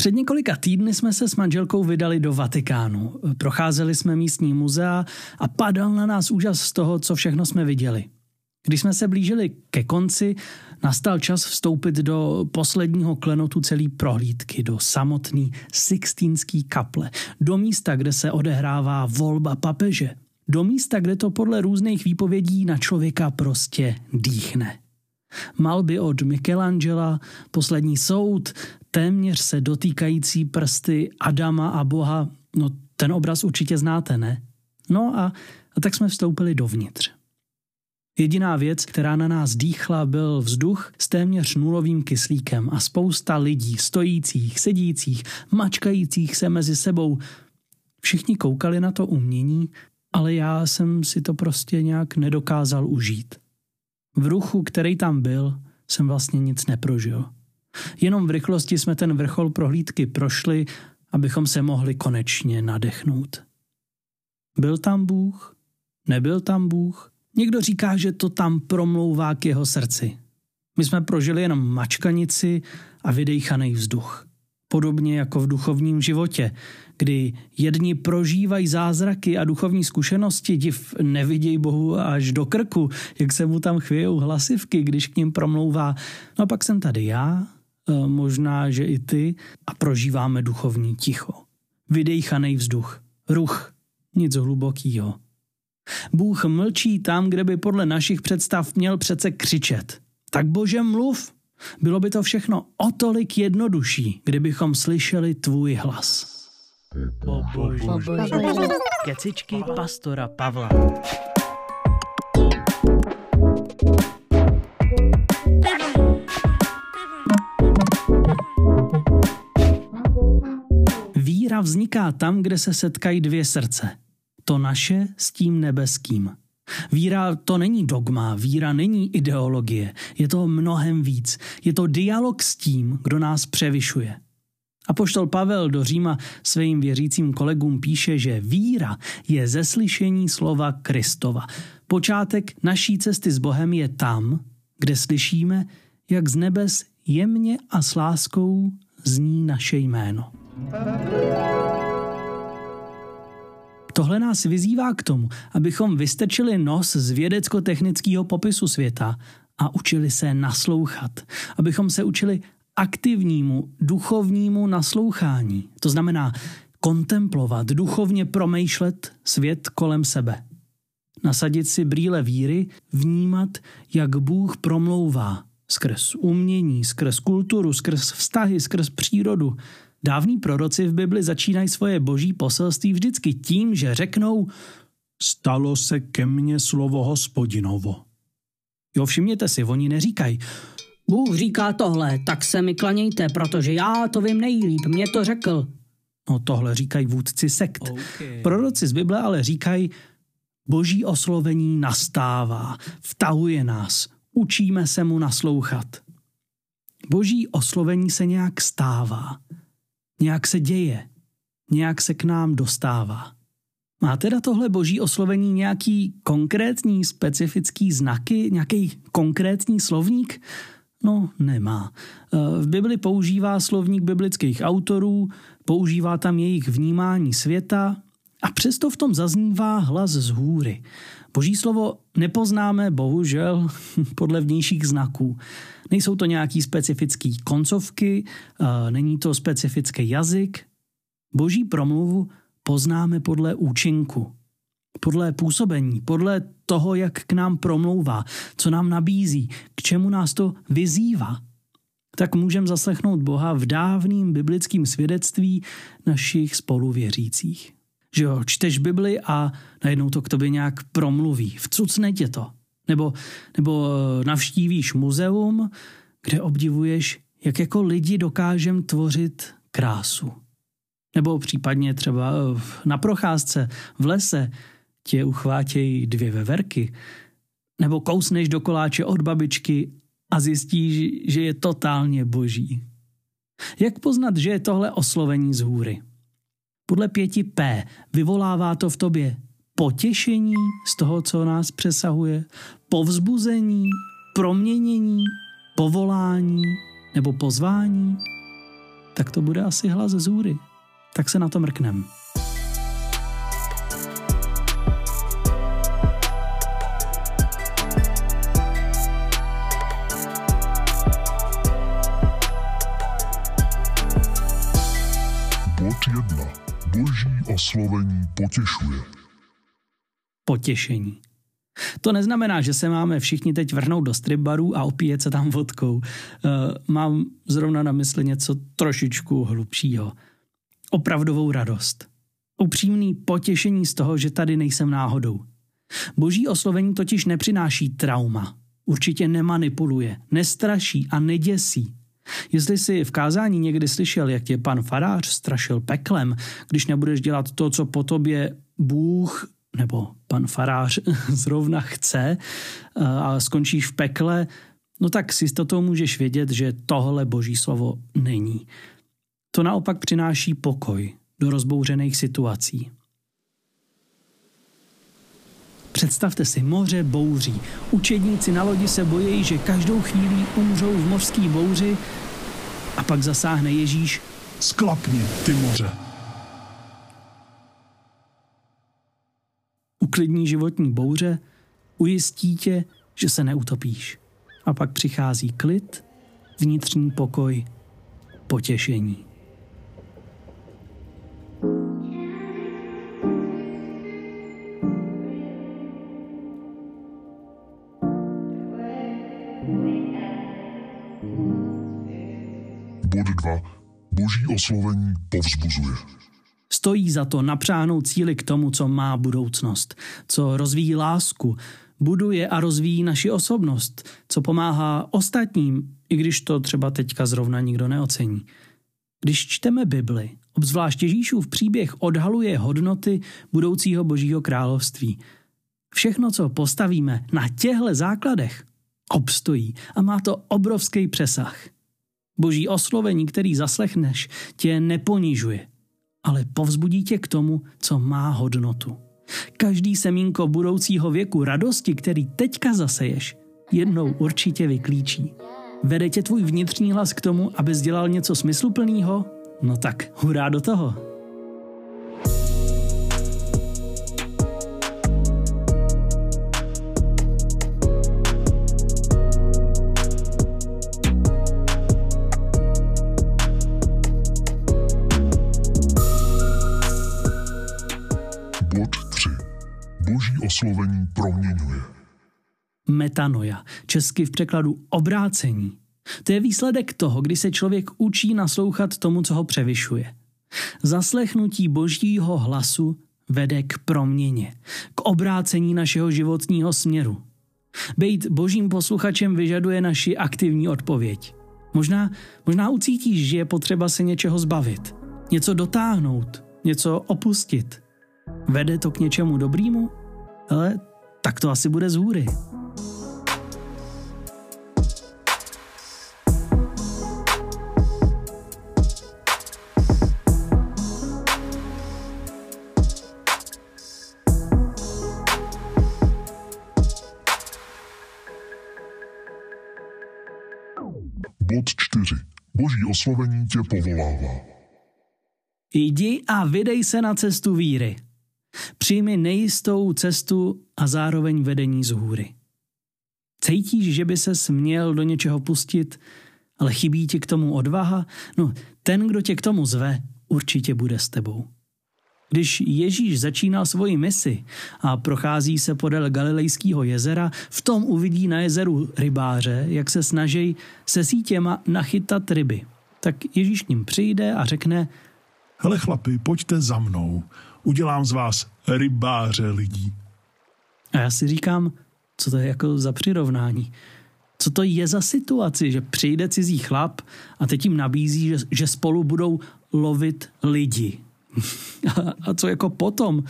Před několika týdny jsme se s manželkou vydali do Vatikánu. Procházeli jsme místní muzea a padal na nás úžas z toho, co všechno jsme viděli. Když jsme se blížili ke konci, nastal čas vstoupit do posledního klenotu celé prohlídky, do samotný Sixtínský kaple, do místa, kde se odehrává volba papeže, do místa, kde to podle různých výpovědí na člověka prostě dýchne. Malby od Michelangela, poslední soud, téměř se dotýkající prsty Adama a Boha, no ten obraz určitě znáte, ne? No a, a tak jsme vstoupili dovnitř. Jediná věc, která na nás dýchla, byl vzduch s téměř nulovým kyslíkem a spousta lidí, stojících, sedících, mačkajících se mezi sebou. Všichni koukali na to umění, ale já jsem si to prostě nějak nedokázal užít. V ruchu, který tam byl, jsem vlastně nic neprožil. Jenom v rychlosti jsme ten vrchol prohlídky prošli, abychom se mohli konečně nadechnout. Byl tam Bůh? Nebyl tam Bůh? Někdo říká, že to tam promlouvá k jeho srdci. My jsme prožili jenom mačkanici a vydejchaný vzduch. Podobně jako v duchovním životě, kdy jedni prožívají zázraky a duchovní zkušenosti, div neviděj Bohu až do krku, jak se mu tam chvějou hlasivky, když k ním promlouvá. No a pak jsem tady já, možná, že i ty, a prožíváme duchovní ticho. Vydejchaný vzduch, ruch, nic hlubokýho. Bůh mlčí tam, kde by podle našich představ měl přece křičet. Tak bože mluv, bylo by to všechno o tolik jednodušší, kdybychom slyšeli tvůj hlas. Kecičky pastora Pavla. Víra vzniká tam, kde se setkají dvě srdce. To naše s tím nebeským. Víra to není dogma, víra není ideologie, je to mnohem víc. Je to dialog s tím, kdo nás převyšuje. A poštol Pavel do Říma svým věřícím kolegům píše, že víra je zeslyšení slova Kristova. Počátek naší cesty s Bohem je tam, kde slyšíme, jak z nebes jemně a s láskou zní naše jméno. Tohle nás vyzývá k tomu, abychom vystrčili nos z vědecko-technického popisu světa a učili se naslouchat. Abychom se učili aktivnímu, duchovnímu naslouchání. To znamená kontemplovat, duchovně promýšlet svět kolem sebe. Nasadit si brýle víry, vnímat, jak Bůh promlouvá skrz umění, skrz kulturu, skrz vztahy, skrz přírodu, Dávní proroci v Bibli začínají svoje boží poselství vždycky tím, že řeknou stalo se ke mně slovo hospodinovo. Jo, všimněte si, oni neříkají Bůh říká tohle, tak se mi klanějte, protože já to vím nejlíp, mě to řekl. No tohle říkají vůdci sekt. Okay. Proroci z Bible ale říkají, boží oslovení nastává, vtahuje nás, učíme se mu naslouchat. Boží oslovení se nějak stává. Nějak se děje, nějak se k nám dostává. Má teda tohle boží oslovení nějaký konkrétní specifický znaky, nějaký konkrétní slovník? No, nemá. V Bibli používá slovník biblických autorů, používá tam jejich vnímání světa a přesto v tom zaznívá hlas z hůry. Boží slovo nepoznáme bohužel podle vnějších znaků. Nejsou to nějaký specifický koncovky, není to specifický jazyk. Boží promluvu poznáme podle účinku, podle působení, podle toho, jak k nám promlouvá, co nám nabízí, k čemu nás to vyzývá. Tak můžeme zaslechnout Boha v dávným biblickém svědectví našich spoluvěřících. Že jo, čteš Bibli a najednou to k tobě nějak promluví, vcucne tě to. Nebo, nebo eh, navštívíš muzeum, kde obdivuješ, jak jako lidi dokážem tvořit krásu. Nebo případně třeba eh, na procházce v lese tě uchvátějí dvě veverky. Nebo kousneš do koláče od babičky a zjistíš, že je totálně boží. Jak poznat, že je tohle oslovení z hůry? Podle pěti P vyvolává to v tobě potěšení z toho, co nás přesahuje, povzbuzení, proměnění, povolání nebo pozvání. tak to bude asi hlas z hůry. Tak se na to mrknem. Bod 1. Boží oslovení potěšuje. Potěšení. To neznamená, že se máme všichni teď vrhnout do strip barů a opíjet se tam vodkou. Uh, mám zrovna na mysli něco trošičku hlubšího. Opravdovou radost. Upřímný potěšení z toho, že tady nejsem náhodou. Boží oslovení totiž nepřináší trauma. Určitě nemanipuluje, nestraší a neděsí. Jestli jsi v kázání někdy slyšel, jak tě pan farář strašil peklem, když nebudeš dělat to, co po tobě Bůh nebo pan farář zrovna chce a skončíš v pekle, no tak s jistotou můžeš vědět, že tohle boží slovo není. To naopak přináší pokoj do rozbouřených situací. Představte si, moře bouří. Učedníci na lodi se bojí, že každou chvíli umřou v mořské bouři a pak zasáhne Ježíš. Sklapni, ty moře. Uklidní životní bouře, ujistí tě, že se neutopíš. A pak přichází klid, vnitřní pokoj, potěšení. Bod 2. Boží oslovení povzbuzuje. Stojí za to napřáhnout cíly k tomu, co má budoucnost, co rozvíjí lásku, buduje a rozvíjí naši osobnost, co pomáhá ostatním, i když to třeba teďka zrovna nikdo neocení. Když čteme Bibli, obzvlášť Ježíšův příběh odhaluje hodnoty budoucího božího království. Všechno, co postavíme na těchto základech, obstojí a má to obrovský přesah. Boží oslovení, který zaslechneš, tě neponižuje, ale povzbudí tě k tomu, co má hodnotu. Každý semínko budoucího věku radosti, který teďka zaseješ, jednou určitě vyklíčí. Vede tě tvůj vnitřní hlas k tomu, aby dělal něco smysluplného? No tak, hurá do toho. Oslovení proměňuje. Metanoja, česky v překladu obrácení. To je výsledek toho, kdy se člověk učí naslouchat tomu, co ho převyšuje. Zaslechnutí božího hlasu vede k proměně, k obrácení našeho životního směru. Být božím posluchačem vyžaduje naši aktivní odpověď. Možná, možná ucítíš, že je potřeba se něčeho zbavit, něco dotáhnout, něco opustit. Vede to k něčemu dobrýmu? Ale tak to asi bude z hůry. Bod 4. Boží oslovení tě povolává. Jdi a vydej se na cestu víry. Přijmi nejistou cestu a zároveň vedení z hůry. Cítíš, že by se směl do něčeho pustit, ale chybí ti k tomu odvaha? No, ten, kdo tě k tomu zve, určitě bude s tebou. Když Ježíš začínal svoji misi a prochází se podél Galilejského jezera, v tom uvidí na jezeru rybáře, jak se snaží se sítěma nachytat ryby. Tak Ježíš k ním přijde a řekne, Hele chlapi, pojďte za mnou. Udělám z vás rybáře lidí. A já si říkám, co to je jako za přirovnání? Co to je za situaci, že přijde cizí chlap a teď jim nabízí, že, že spolu budou lovit lidi. a, a co jako potom?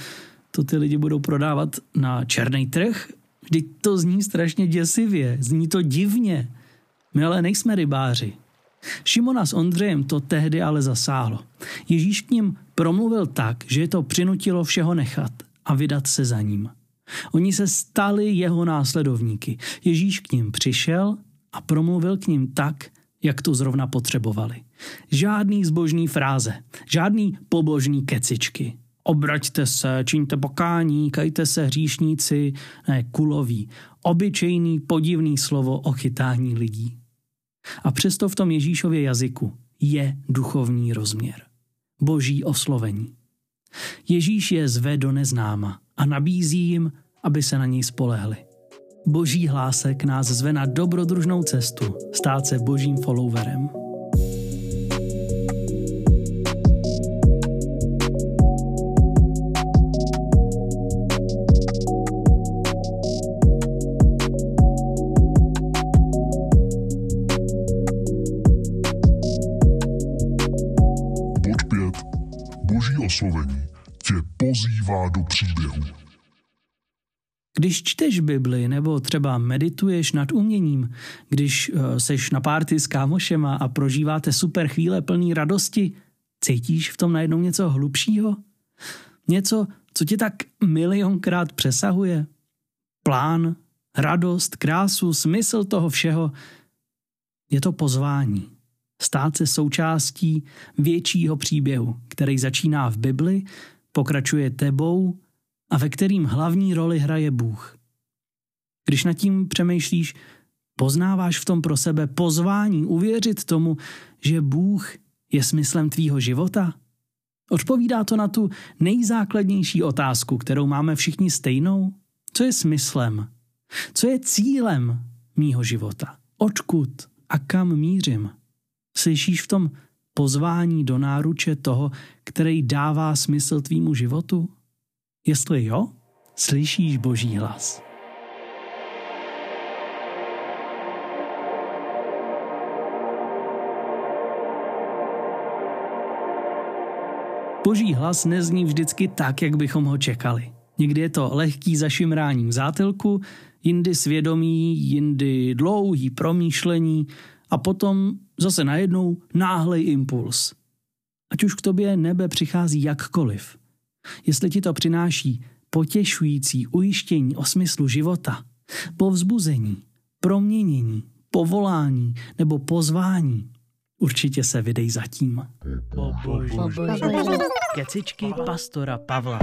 To ty lidi budou prodávat na černý trh? Vždyť to zní strašně děsivě, zní to divně. My ale nejsme rybáři. Šimona s Ondřejem to tehdy ale zasáhlo. Ježíš k ním promluvil tak, že je to přinutilo všeho nechat a vydat se za ním. Oni se stali jeho následovníky. Ježíš k ním přišel a promluvil k ním tak, jak to zrovna potřebovali. Žádný zbožný fráze, žádný pobožný kecičky. Obraťte se, čiňte pokání, kajte se hříšníci, ne kulový. Obyčejný podivný slovo o chytání lidí. A přesto v tom Ježíšově jazyku je duchovní rozměr. Boží oslovení. Ježíš je zve do neznáma a nabízí jim, aby se na něj spolehli. Boží hlásek nás zve na dobrodružnou cestu, stát se božím followerem. Oslovení tě pozývá do příběhu. Když čteš Bibli nebo třeba medituješ nad uměním, když uh, seš na párty s kámošema a prožíváte super chvíle plný radosti, cítíš v tom najednou něco hlubšího? Něco, co tě tak milionkrát přesahuje? Plán, radost, krásu, smysl toho všeho? Je to pozvání stát se součástí většího příběhu, který začíná v Bibli, pokračuje tebou a ve kterým hlavní roli hraje Bůh. Když nad tím přemýšlíš, poznáváš v tom pro sebe pozvání uvěřit tomu, že Bůh je smyslem tvýho života? Odpovídá to na tu nejzákladnější otázku, kterou máme všichni stejnou? Co je smyslem? Co je cílem mýho života? Odkud a kam mířím? Slyšíš v tom pozvání do náruče toho, který dává smysl tvýmu životu? Jestli jo, slyšíš Boží hlas. Boží hlas nezní vždycky tak, jak bychom ho čekali. Někdy je to lehký zašimrání v zátelku, jindy svědomí, jindy dlouhý promýšlení a potom zase najednou náhlej impuls. Ať už k tobě nebe přichází jakkoliv. Jestli ti to přináší potěšující ujištění o smyslu života, povzbuzení, proměnění, povolání nebo pozvání, určitě se vydej zatím. Kecičky pastora Pavla.